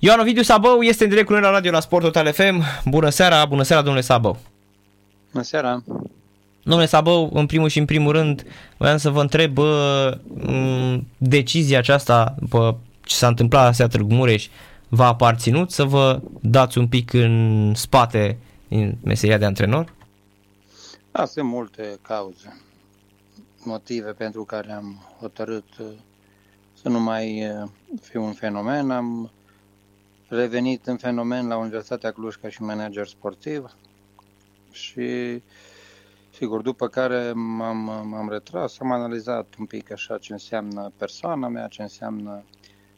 Ioan Ovidiu Sabău este în direct cu noi la radio la Sport Total FM. Bună seara, bună seara domnule Sabău. Bună seara. Domnule Sabău, în primul și în primul rând, voiam să vă întreb bă, decizia aceasta, bă, ce s-a întâmplat la Seattle Mureș, v-a aparținut să vă dați un pic în spate în meseria de antrenor? Da, sunt multe cauze, motive pentru care am hotărât uh, să nu mai uh, fiu un fenomen. Am revenit în fenomen la Universitatea Cluj ca și manager sportiv și sigur, după care m-am, m-am retras, am analizat un pic așa ce înseamnă persoana mea, ce înseamnă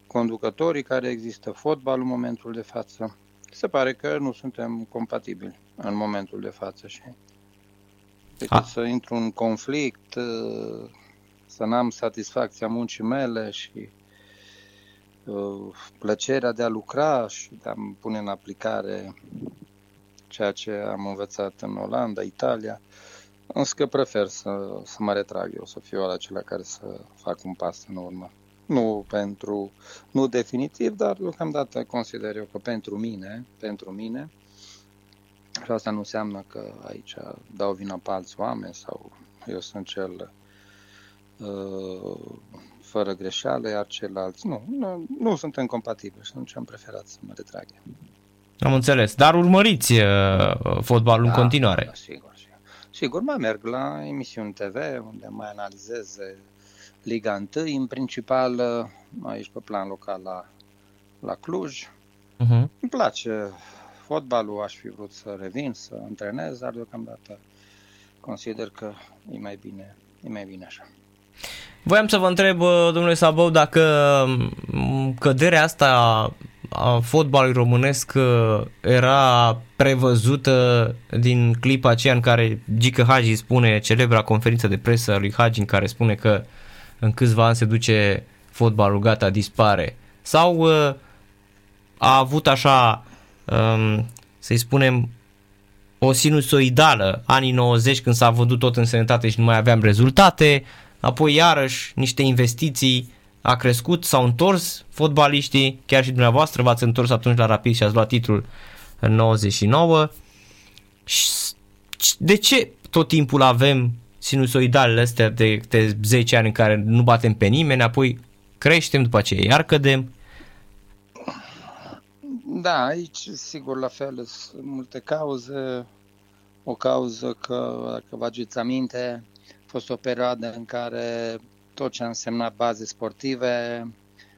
conducătorii care există, fotbal în momentul de față. Se pare că nu suntem compatibili în momentul de față și decât să intru în conflict, să n-am satisfacția muncii mele și uh, plăcerea de a lucra și de a pune în aplicare ceea ce am învățat în Olanda, Italia, însă că prefer să, să mă retrag eu, să fiu acela care să fac un pas în urmă. Nu pentru, nu definitiv, dar deocamdată consider eu că pentru mine, pentru mine, și asta nu înseamnă că aici dau vina pe alți oameni sau eu sunt cel uh, fără greșeală, iar ceilalți nu, nu, nu suntem compatibili și atunci am preferat să mă retrag. Am înțeles, dar urmăriți uh, fotbalul da, în continuare. Da, sigur, sigur. Sigur, mai merg la emisiuni TV unde mai analizez Liga 1, în principal aici pe plan local la, la Cluj. Uh-huh. Îmi place fotbalul, aș fi vrut să revin, să antrenez, dar deocamdată consider că e mai bine, e mai bine așa. Voiam să vă întreb, domnule Sabău, dacă căderea asta a fotbalului românesc era prevăzută din clipa aceea în care Gică Hagi spune, celebra conferință de presă a lui Hagi în care spune că în câțiva ani se duce fotbalul, gata, dispare. Sau a avut așa um, să-i spunem, o sinusoidală, anii 90 când s-a văzut tot în sănătate și nu mai aveam rezultate, apoi iarăși niște investiții, a crescut, s-au întors fotbaliștii, chiar și dumneavoastră v-ați întors atunci la Rapid și ați luat titlul în 99. Și de ce tot timpul avem sinusoidalele astea de, de 10 ani în care nu batem pe nimeni, apoi creștem, după aceea iar cădem? Da, aici, sigur, la fel, sunt multe cauze. O cauză că, dacă vă aduceți aminte, a fost o perioadă în care tot ce a însemnat baze sportive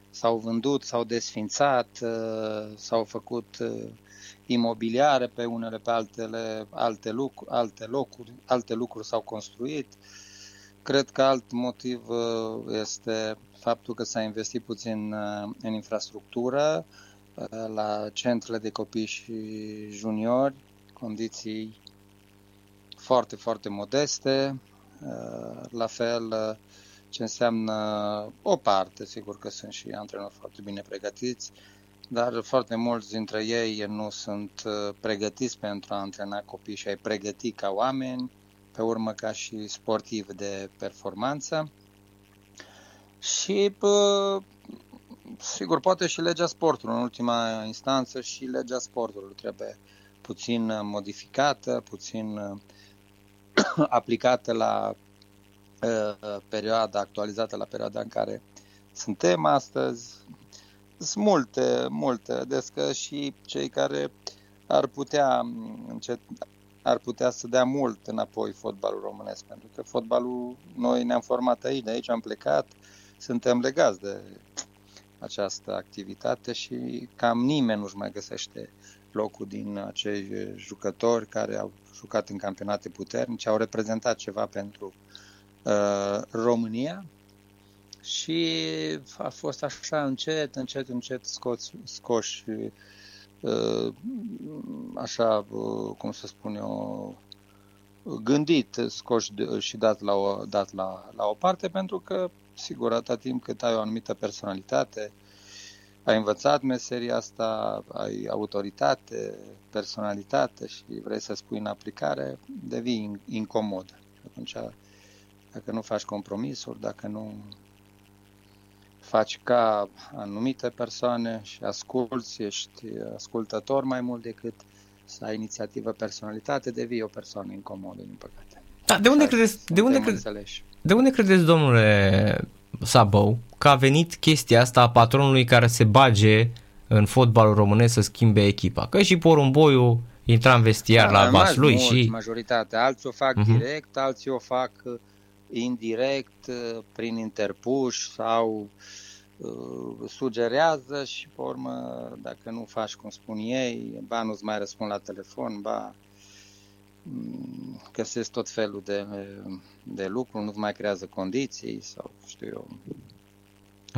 s-au vândut, s-au desfințat, uh, s-au făcut uh, imobiliare pe unele, pe altele, alte, lucruri, alte locuri, alte lucruri s-au construit. Cred că alt motiv uh, este faptul că s-a investit puțin în infrastructură, la centrele de copii și juniori, condiții foarte, foarte modeste, la fel ce înseamnă o parte, sigur că sunt și antrenori foarte bine pregătiți, dar foarte mulți dintre ei nu sunt pregătiți pentru a antrena copii și a-i pregăti ca oameni, pe urmă ca și sportivi de performanță. Și sigur, poate și legea sportului, în ultima instanță și legea sportului trebuie puțin modificată, puțin uh, aplicată la uh, perioada, actualizată la perioada în care suntem astăzi. Sunt multe, multe, des că și cei care ar putea încet, ar putea să dea mult înapoi fotbalul românesc, pentru că fotbalul, noi ne-am format aici, de aici am plecat, suntem legați de această activitate și cam nimeni nu-și mai găsește locul din acei jucători care au jucat în campionate puternice, au reprezentat ceva pentru uh, România și a fost așa încet, încet, încet scoți, scoși uh, așa, uh, cum să spun eu, gândit, scoși și dat la o, dat la, la o parte, pentru că sigur, atâta timp cât ai o anumită personalitate, ai învățat meseria asta, ai autoritate, personalitate și vrei să spui în aplicare, devii incomod. Și atunci, dacă nu faci compromisuri, dacă nu faci ca anumite persoane și asculți, ești ascultător mai mult decât să ai inițiativă, personalitate, devii o persoană incomodă, din păcate. Da, de unde, credeți, de, unde credeți, de unde credeți, domnule Sabău, că a venit chestia asta a patronului care se bage în fotbalul românesc să schimbe echipa? Că și porumboiul intra în vestiar da, la Vaslui și... majoritatea. Alții o fac uh-huh. direct, alții o fac uh, indirect, uh, prin interpuși sau uh, sugerează și pe urmă, dacă nu faci cum spun ei, ba nu-ți mai răspund la telefon, ba mm, găsesc tot felul de, de lucruri, nu-ți mai creează condiții sau știu eu.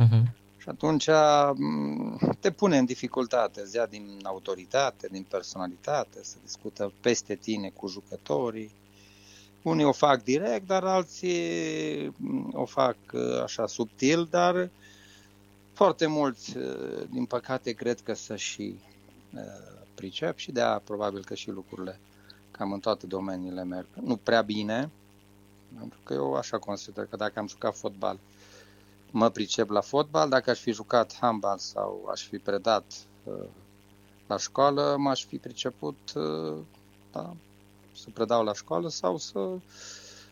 Uh-huh. Și atunci mm, te pune în dificultate, zia din autoritate, din personalitate, se discută peste tine cu jucătorii. Unii o fac direct, dar alții mm, o fac uh, așa subtil, dar foarte mulți, uh, din păcate, cred că să și uh, pricep și de aia probabil că și lucrurile cam în toate domeniile merg. Nu prea bine, pentru că eu așa consider că dacă am jucat fotbal mă pricep la fotbal. Dacă aș fi jucat handbal sau aș fi predat uh, la școală, m-aș fi priceput uh, da, să predau la școală sau să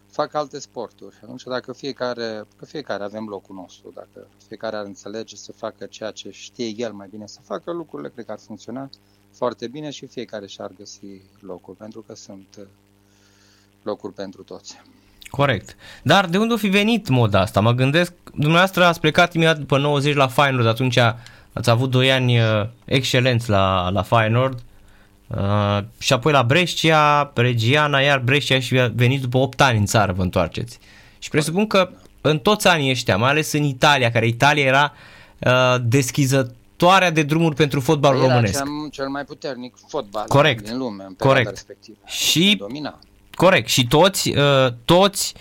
fac alte sporturi. Atunci dacă fiecare, că fiecare avem locul nostru, dacă fiecare ar înțelege să facă ceea ce știe el mai bine să facă, lucrurile cred că ar funcționa foarte bine și fiecare și-ar găsi locul, pentru că sunt uh, locuri pentru toți. Corect. Dar de unde a fi venit moda asta? Mă gândesc, dumneavoastră ați plecat imediat după 90 la Feyenoord, atunci ați avut 2 ani uh, excelenți la, la Feyenoord uh, și apoi la Brescia, Regiana, iar Brescia și venit după 8 ani în țară, vă întoarceți. Și presupun că în toți anii ăștia, mai ales în Italia, care Italia era uh, deschizătoarea de drumuri pentru fotbalul era românesc. Cel, cel mai puternic fotbal Corect. din lume în Corect. respectivă. Și domina. Corect. Și toți, uh, toți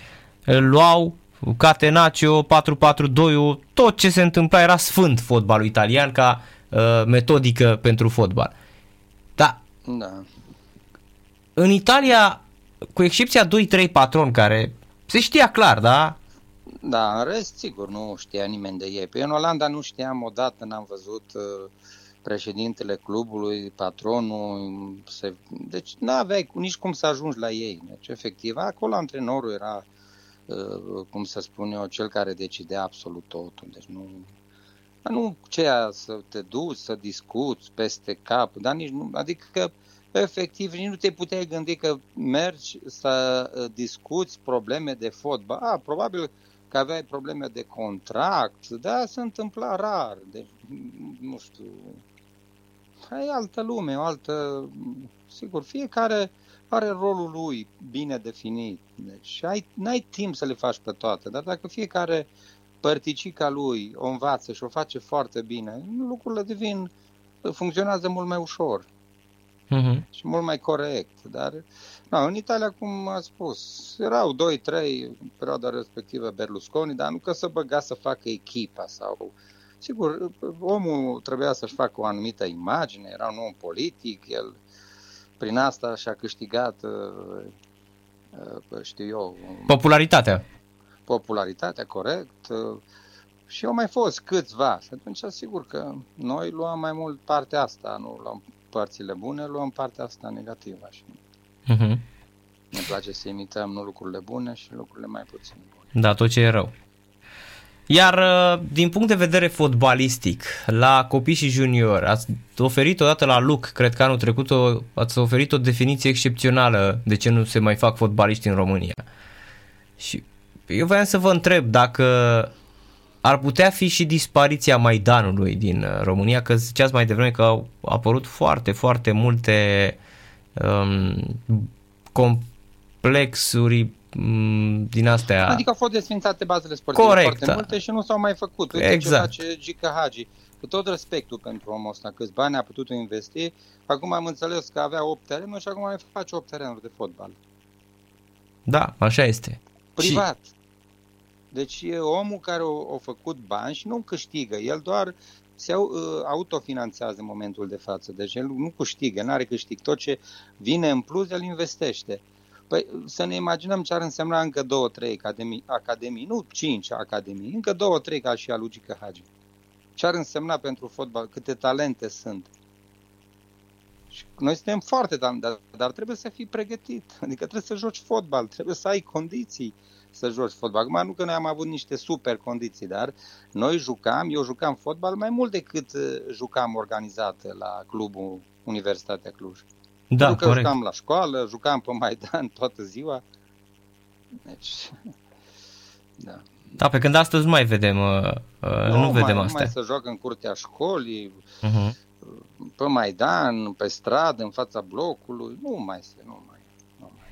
uh, luau Catenaccio, 4-4-2, tot ce se întâmpla era sfânt fotbalul italian ca uh, metodică pentru fotbal. Da. Da. În Italia, cu excepția 2-3 patroni care se știa clar, da? Da, în rest, sigur, nu știa nimeni de ei. Pe în Olanda nu știam odată, n-am văzut uh, președintele clubului, patronul, se... deci nu aveai nici cum să ajungi la ei. Deci, efectiv, acolo antrenorul era, uh, cum să spun eu, cel care decidea absolut totul. Deci nu, nu ceea să te duci, să discuți peste cap, dar nici nu, adică efectiv nici nu te puteai gândi că mergi să uh, discuți probleme de fotbal. A, probabil că aveai probleme de contract, dar se întâmpla rar. Deci, nu știu, e altă lume, o altă... Sigur, fiecare are rolul lui bine definit. Deci ai, n-ai timp să le faci pe toate, dar dacă fiecare părticica lui o învață și o face foarte bine, lucrurile devin, funcționează mult mai ușor uh-huh. și mult mai corect. Dar na, în Italia, cum a spus, erau 2-3 în perioada respectivă Berlusconi, dar nu că să băga să facă echipa sau uh, Sigur, omul trebuia să-și facă o anumită imagine, era un om politic, el prin asta și-a câștigat, uh, uh, știu eu... Popularitatea. Popularitatea, corect. Uh, și au mai fost câțiva. Și atunci, sigur că noi luăm mai mult partea asta, nu luăm părțile bune, luăm partea asta negativă. Și uh-huh. Ne place să imităm nu lucrurile bune și lucrurile mai puțin bune. Da, tot ce e rău. Iar uh, din punct de vedere fotbalistic, la copii și junior, ați oferit odată la Luc, cred că anul trecut, o, ați oferit o definiție excepțională de ce nu se mai fac fotbaliști în România. Și eu voiam să vă întreb dacă ar putea fi și dispariția Maidanului din uh, România, că ziceați mai devreme că au apărut foarte, foarte multe um, complexuri Mm, din astea. Adică au fost desfințate bazele sportive Corect. foarte da. multe și nu s-au mai făcut. Uite exact. ce face Gica Hagi. Cu tot respectul pentru omul ăsta, câți bani a putut investi, acum am înțeles că avea 8 terenuri și acum mai face 8 terenuri de fotbal. Da, așa este. Privat. Și... Deci e omul care a, a făcut bani și nu câștigă. El doar se uh, autofinanțează în momentul de față. Deci el nu câștigă, nu are câștig. Tot ce vine în plus, el investește. Păi să ne imaginăm ce ar însemna încă două, trei academii, academii nu cinci academii, încă două, trei ca și a lui Hagi. Ce ar însemna pentru fotbal, câte talente sunt. Și noi suntem foarte talentați, dar, dar trebuie să fii pregătit. Adică trebuie să joci fotbal, trebuie să ai condiții să joci fotbal. Acum nu că noi am avut niște super condiții, dar noi jucam, eu jucam fotbal mai mult decât uh, jucam organizat la clubul Universitatea Cluj. Da, Pentru că corect. jucam la școală, jucam pe Maidan toată ziua. Deci, da. Da, pe când astăzi nu mai vedem, uh, uh, nu, nu vedem mai, astea. mai să joacă în curtea școlii, Uh-huh. Pe Maidan, pe stradă, în fața blocului. Nu mai se, nu mai. Nu mai,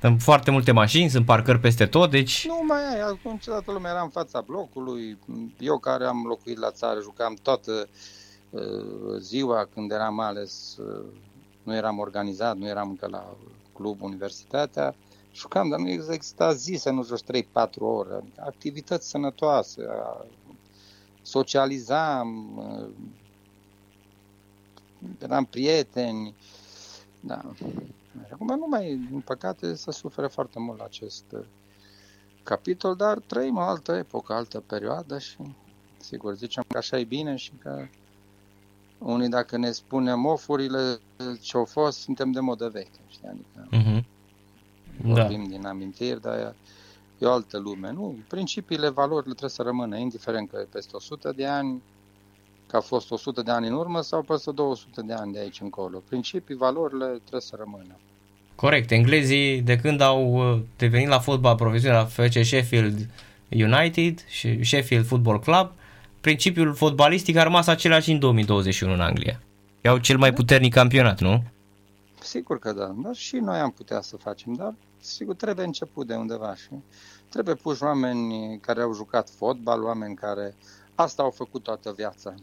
Sunt foarte multe mașini, sunt parcări peste tot, deci... nu mai ai. Atunci toată lumea era în fața blocului. Eu care am locuit la țară, jucam toată uh, ziua când eram ales, uh, nu eram organizat, nu eram încă la club Universitatea. Jucam, dar nu exista zi să nu joci 3-4 ore. Adică activități sănătoase, a- socializam, uh, eram prieteni. Da. Și Acum nu mai, din păcate, se suferă foarte mult la acest uh, capitol, dar trăim o altă epocă, altă perioadă și sigur zicem că așa e bine și că unii dacă ne spunem ofurile ce au fost, suntem de modă veche, știi? Adică Uh-huh. Da. vorbim din amintiri, dar e, e o altă lume. Nu, principiile, valorile trebuie să rămână, indiferent că e peste 100 de ani, că a fost 100 de ani în urmă sau peste 200 de ani de aici încolo. Principii, valorile trebuie să rămână. Corect, englezii de când au uh, devenit la fotbal profesional la FC Sheffield United și Sheffield Football Club, principiul fotbalistic a rămas același în 2021 în Anglia. Iau cel mai puternic campionat, nu? Sigur că da, dar și noi am putea să facem, dar sigur trebuie început de undeva și trebuie puși oameni care au jucat fotbal, oameni care asta au făcut toată viața.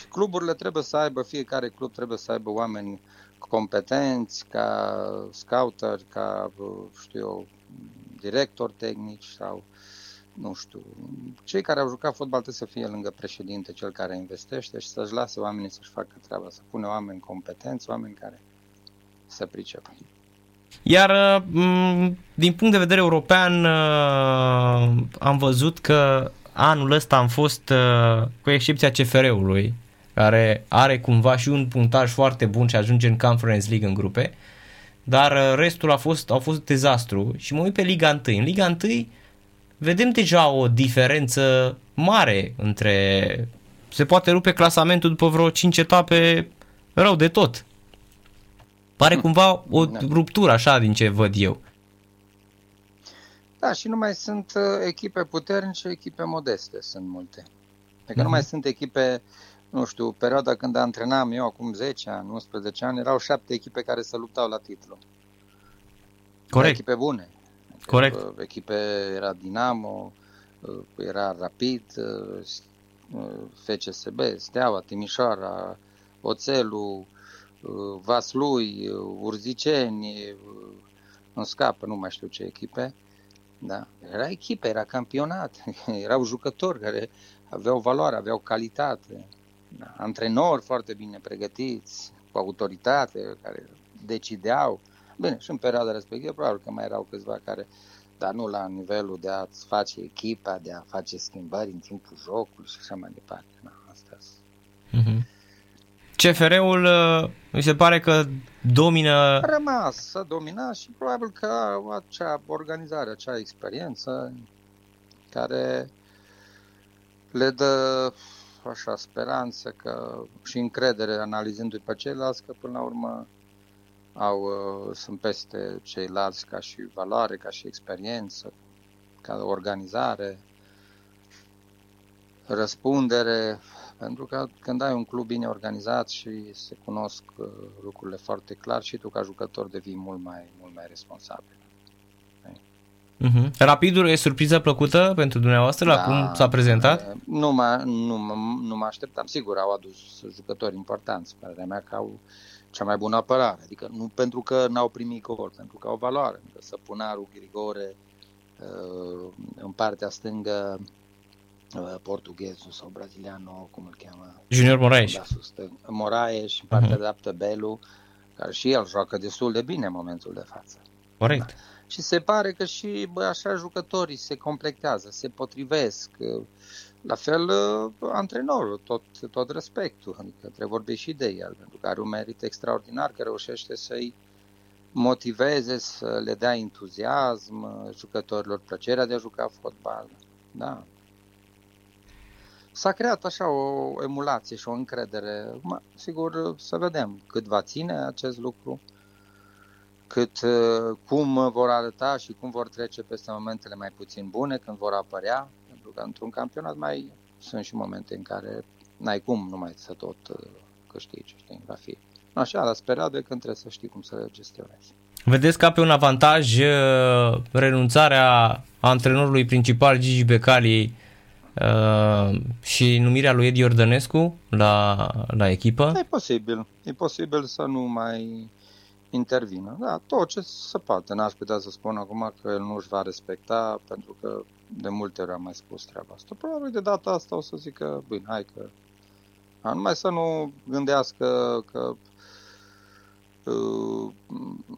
Și cluburile trebuie să aibă, fiecare club trebuie să aibă oameni competenți, ca scouter, ca, știu eu, director tehnici sau, nu știu, cei care au jucat fotbal trebuie să fie lângă președinte, cel care investește și să-și lase oamenii să-și facă treaba, să pune oameni competenți, oameni care să pricepă. Iar m, din punct de vedere european uh, am văzut că anul ăsta am fost, uh, cu excepția CFR-ului, care are cumva și un puntaj foarte bun și ajunge în Conference League în grupe, dar uh, restul a fost, au fost dezastru și mă uit pe Liga 1. În Liga 1 vedem deja o diferență mare între... Se poate rupe clasamentul după vreo 5 etape rău de tot. Pare cumva o Da. ruptură așa din ce văd eu. Da, și nu mai sunt uh, echipe puternice, echipe modeste sunt multe. Adică nu Mhm. mai sunt echipe, nu știu, perioada când antrenam eu acum 10 ani, 11 ani, erau șapte echipe care se luptau la titlu. Corect. Echipe bune. Corect. Uh, Echipe era Dinamo, uh, era Rapid, uh, s- uh, FCSB, Steaua, Timișoara, Oțelul, uh, Vaslui, uh, Urziceni, uh, îmi scapă, nu mai știu ce echipe. Da. Era echipă, era campionat, erau jucători care aveau valoare, aveau calitate, da. Antrenori foarte bine pregătiți, cu autoritate, care decideau. Bine, și în perioada respectivă probabil că mai erau câțiva care, dar nu la nivelul de a-ți face echipa, de a face schimbări în timpul jocului și așa mai departe. Da, astea sunt. Mhm. CFR-ul uh, mi se pare că domină A rămas, s-a dominat și probabil că au acea organizare, acea experiență care le dă așa speranță că și încredere analizându-i pe ceilalți că până la urmă au, uh, sunt peste ceilalți ca și valoare, ca și experiență, ca organizare, răspundere, pentru că când ai un club bine organizat și se cunosc uh, lucrurile foarte clar și tu ca jucător devii mult mai, mult mai responsabil. Uh-huh. Rapidul e surpriză plăcută pentru dumneavoastră la cum s-a prezentat? uh, Nu mă, nu, mă, nu mă așteptam. Sigur, au adus jucători importanți. Părerea mea că au cea mai bună apărare. Adică nu pentru că n-au primit gol, pentru că au valoare. Adică Săpunaru, Grigore, uh, în partea stângă uh, portughezul sau brazilianul, cum îl cheamă, Junior Moraes. da, sus, stâng- Moraes și în partea Mhm. dreaptă Belu, care și el joacă destul de bine în momentul de față. Corect. Și se pare că și bă, așa jucătorii se completează, se potrivesc. La fel, uh, antrenorul, tot, tot respectul, adică trebuie vorbi și de el, pentru că are un merit extraordinar, că reușește să-i motiveze, să le dea entuziasm uh, jucătorilor, plăcerea de a juca fotbal. Da. S-a creat așa o emulație și o încredere. Ma, sigur, să vedem cât va ține acest lucru cât uh, cum vor arăta și cum vor trece peste momentele mai puțin bune când vor apărea, pentru că într-un campionat mai sunt și momente în care n-ai cum numai să tot uh, câștigi, știi, va fi așa, la perioade când trebuie să știi cum să gestionezi. Vedeți ca pe un avantaj uh, renunțarea antrenorului principal Gigi Becali și numirea lui Edi Ordănescu la, la echipă? E posibil. E posibil să nu mai intervină. Da, tot ce se poate. N-aș putea să spun acum că el nu își va respecta, pentru că de multe ori am mai spus treaba asta. Probabil de data asta o să zică, bine, hai că... A, numai să nu gândească că uh,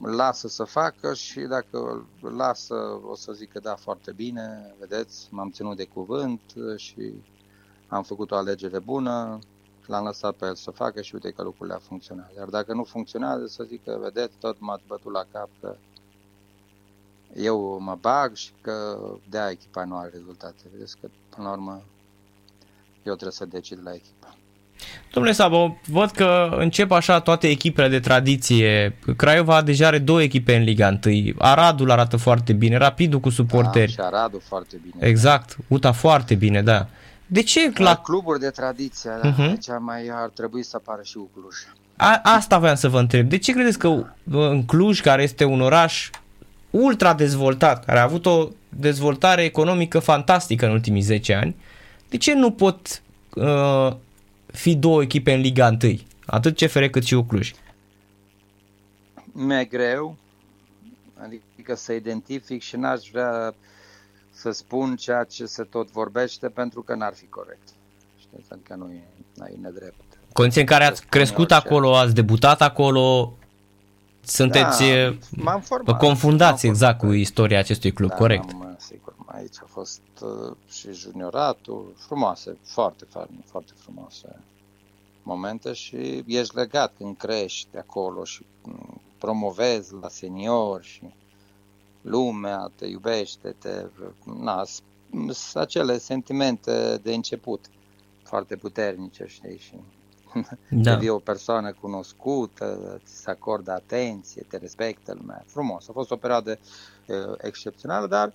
lasă să facă și dacă lasă o să zică da foarte bine, vedeți, m-am ținut de cuvânt și am făcut o alegere bună, l-am lăsat pe el să facă și uite că lucrurile au funcționat. Iar dacă nu funcționează, să zic că, vedeți, tot m-ați bătut la cap că eu mă bag și că de-aia echipa nu are rezultate. Vedeți că, până la urmă, eu trebuie să decid la echipă. Domnule Sabo, văd că încep așa toate echipele de tradiție. Craiova deja are două echipe în Liga 1. Aradul arată foarte bine, Rapidul cu suporteri. Da, și Aradul foarte bine. Exact, Uta foarte bine, da. De ce? La, la cluburi de tradiție, uh-huh. da, mhm. deci mai ar trebui să apară și Cluj. A, asta voiam să vă întreb. De ce credeți că în Cluj, care este un oraș ultra dezvoltat, care a avut o dezvoltare economică fantastică în ultimii 10 ani, de ce nu pot uh, fi două echipe în Liga 1? Atât CFR cât și Cluj. Mi-e greu, adică să identific și n-aș vrea să spun ceea ce se tot vorbește pentru că n-ar fi corect. Știți? Adică nu e, nu e nedrept. Condiții în care ați crescut orice. acolo, ați debutat acolo, sunteți, da, m-am format, confundați m-am exact format. cu istoria acestui club, da, corect? Am, sigur, aici a fost uh, și junioratul, frumoase, foarte, foarte, foarte frumoase momente și ești legat când crești acolo și mm, promovezi la senior și lumea te iubește, te, na, sunt acele sentimente de început foarte puternice, știi, și da. devii o persoană cunoscută, ți se acordă atenție, te respectă lumea. Frumos, a fost o perioadă uh, excepțională, dar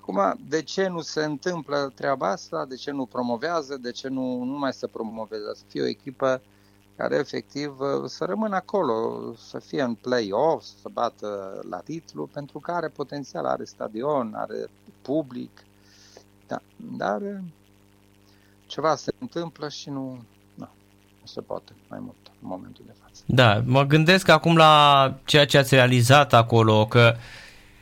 acum, de ce nu se întâmplă treaba asta, de ce nu promovează, de ce nu, nu mai să promoveze, să fie o echipă care efectiv uh, să rămână acolo, să fie în play-off, să bată la titlu, pentru că are potențial, are stadion, are public, da, dar uh, ceva se întâmplă și nu, nu, nu se poate mai mult în momentul de față. Da, mă gândesc acum la ceea ce ați realizat acolo, că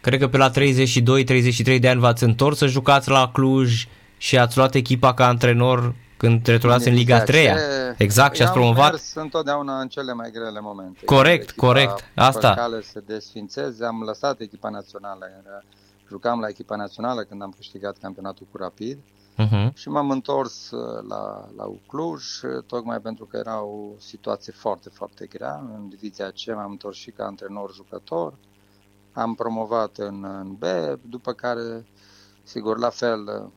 cred că pe la 32-33 de ani v-ați întors să jucați la Cluj și ați luat echipa ca antrenor când returnați în Liga 3 Exact, și ați promovat. Mers întotdeauna în cele mai grele momente. Corect, corect, asta. Cale să desfințeze, am lăsat echipa națională, jucam la echipa națională când am câștigat campionatul cu Rapid uh-huh. și m-am întors uh, la, la Cluj, tocmai pentru că era o situație foarte, foarte grea. În divizia C m-am întors și ca antrenor jucător, am promovat în, în B, după care, sigur, la fel,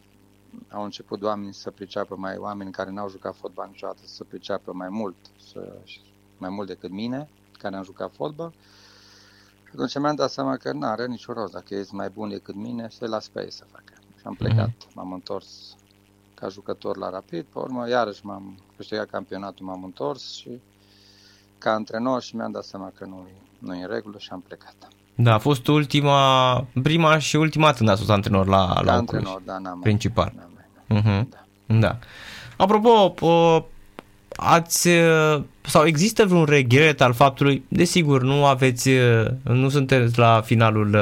au început oamenii să priceapă mai, oameni care n-au jucat fotbal niciodată, să priceapă mai mult, să, mai mult decât mine, care am jucat fotbal. Și atunci mi-am dat seama că nu are nicio rost, dacă ești mai bun decât mine, să-i las pe ei să facă. Și am plecat, mm-hmm. m-am întors ca jucător la Rapid, pe urmă iarăși m-am câștigat campionatul, m-am întors și ca antrenor și mi-am dat seama că nu, nu e în regulă și am plecat. Da, a fost ultima, prima și ultima dată când a fost antrenor la, la, la antrenor, da, n-am principal. N-am Uh-huh. Da. da. Apropo, ați sau există vreun regret al faptului, desigur, nu aveți, nu sunteți la finalul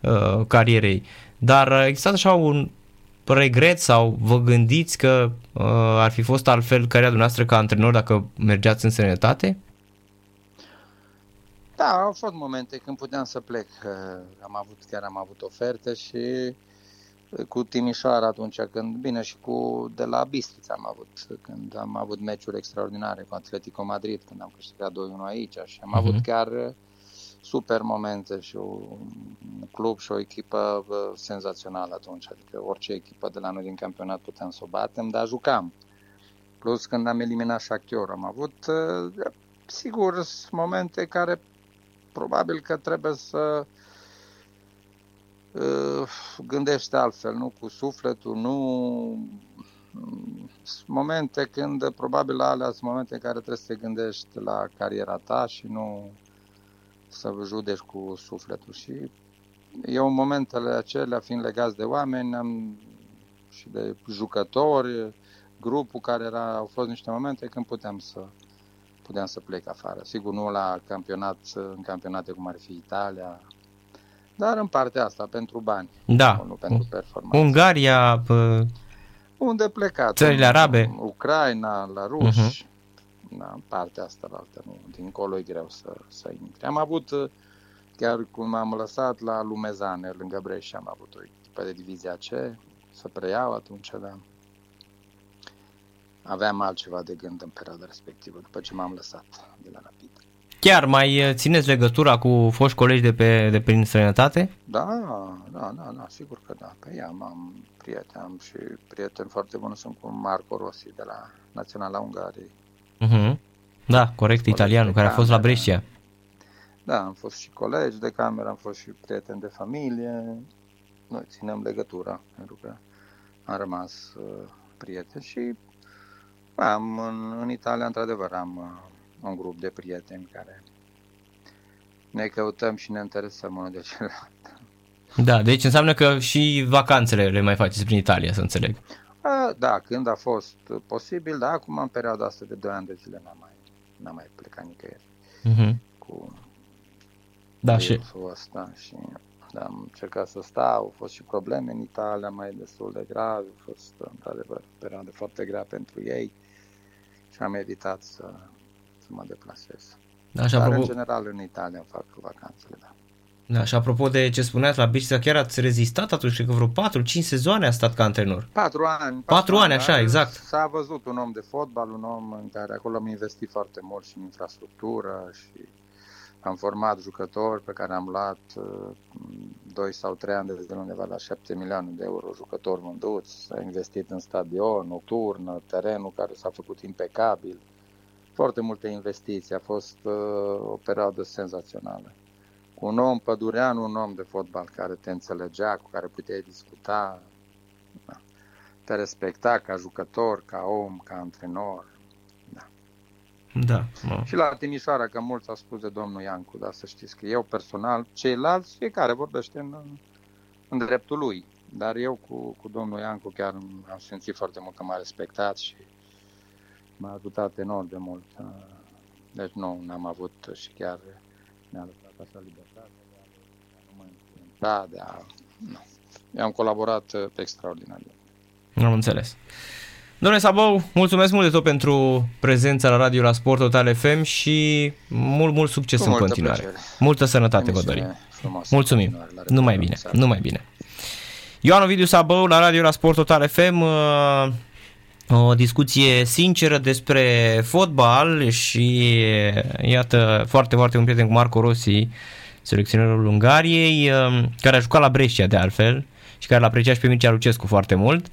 uh, carierei, dar există așa un regret sau vă gândiți că uh, ar fi fost altfel cariera dumneavoastră ca antrenor dacă mergeați în sănătate? Da, au fost momente când puteam să plec. Am avut, chiar am avut oferte și cu Timișoara atunci când, bine, și cu de la Bistrița am avut, când am avut meciuri extraordinare cu Atletico Madrid, când am câștigat 2-1 aici și am uh-huh. avut chiar super momente și un club și o echipă senzațională atunci, adică orice echipă de la noi din campionat puteam să o batem, dar jucam. Plus când am eliminat Shakhtar am avut, sigur, momente care probabil că trebuie să uh, gândești altfel, nu cu sufletul, nu momente când probabil alea sunt momente în care trebuie să te gândești la cariera ta și nu să judeci cu sufletul. Și eu în momentele acelea, fiind legați de oameni am, și de jucători, grupul care era, au fost niște momente când puteam să puteam să plec afară. Sigur, nu la campionat, în campionate cum ar fi Italia, dar în partea asta, pentru bani. Da. Nu pentru performanță. Ungaria, pă... Unde plecat? Țările arabe. Ucraina, la ruși. Uh-huh. Da, în partea asta, la altă, nu. Dincolo e greu să, să intri. Am avut, chiar cum am lăsat la Lumezane, lângă Brescia, am avut o echipă de divizia C, să preiau atunci, da aveam altceva de gând în perioada respectivă, după ce m-am lăsat de la Rapid. Chiar mai eh, țineți legătura cu foști colegi de, pe, de prin străinătate? Da, da, da, da, sigur că da. Pe ea am prieteni, am și prieteni foarte buni, sunt cu Marco Rossi de la Naționala Ungariei. Uh-huh. Da, corect, italianul, care a fost la Brescia. Da, am fost și colegi de cameră, am fost și prieteni de familie. Noi ținem legătura, pentru că am rămas uh, prieteni și am, în, în Italia, într-adevăr, am uh, un grup de prieteni care ne căutăm și ne interesăm unul de celălalt. Da, deci înseamnă că și vacanțele le mai faceți prin Italia, să înțeleg. A, da, când a fost posibil, da, acum în perioada asta de 2 ani de zile n-am mai, n-am mai plecat nicăieri. Uh-huh. Cu da, și... ăsta și da, am încercat să stau, au fost și probleme în Italia mai destul de grave, a fost într-adevăr perioadă foarte grea pentru ei și am evitat să, să mă deplasez. Da, și Dar apropo... în general în Italia fac vacanțele, da. Da, și apropo de ce spuneați la Bistrița, chiar ați rezistat atunci, cred că vreo 4-5 sezoane a stat ca antrenor. 4 ani. 4, 4 ani, așa, exact. S-a văzut un om de fotbal, un om în care acolo am investit foarte mult și în infrastructură și am format jucători pe care am luat 2 uh, sau 3 ani de zile undeva la 7 milioane de euro jucători vânduți. S-a investit în stadion, nocturnă, terenul care s-a făcut impecabil. Foarte multe investiții. A fost uh, o perioadă senzațională. Cu un om pădurean, un om de fotbal care te înțelegea, cu care puteai discuta, da. te respecta ca jucător, ca om, ca antrenor da. Mă. Și la Timișoara, că mulți au spus de domnul Iancu, dar să știți că eu personal, ceilalți, fiecare vorbește în, în dreptul lui. Dar eu cu, cu domnul Iancu chiar am simțit foarte mult că m-a respectat și m-a ajutat enorm de mult. Deci nu, n-am avut și chiar ne-a lăsat așa libertate de a, nu mă da, de a... Nu. Eu am colaborat pe extraordinar. Am înțeles. Domnule Sabou, mulțumesc mult de tot pentru prezența la radio la Sport Total FM și mult, mult succes Cu în continuare. Plăcere. Multă sănătate vă dorim. Mulțumim. Numai bine. Numai bine. Ioan Ovidiu Sabou la radio la Sport Total FM uh, o discuție sinceră despre fotbal și iată foarte, foarte un prieten cu Marco Rossi, selecționerul Ungariei, uh, care a jucat la Brescia de altfel și care l-a apreciat și pe Mircea Lucescu foarte mult. Uh,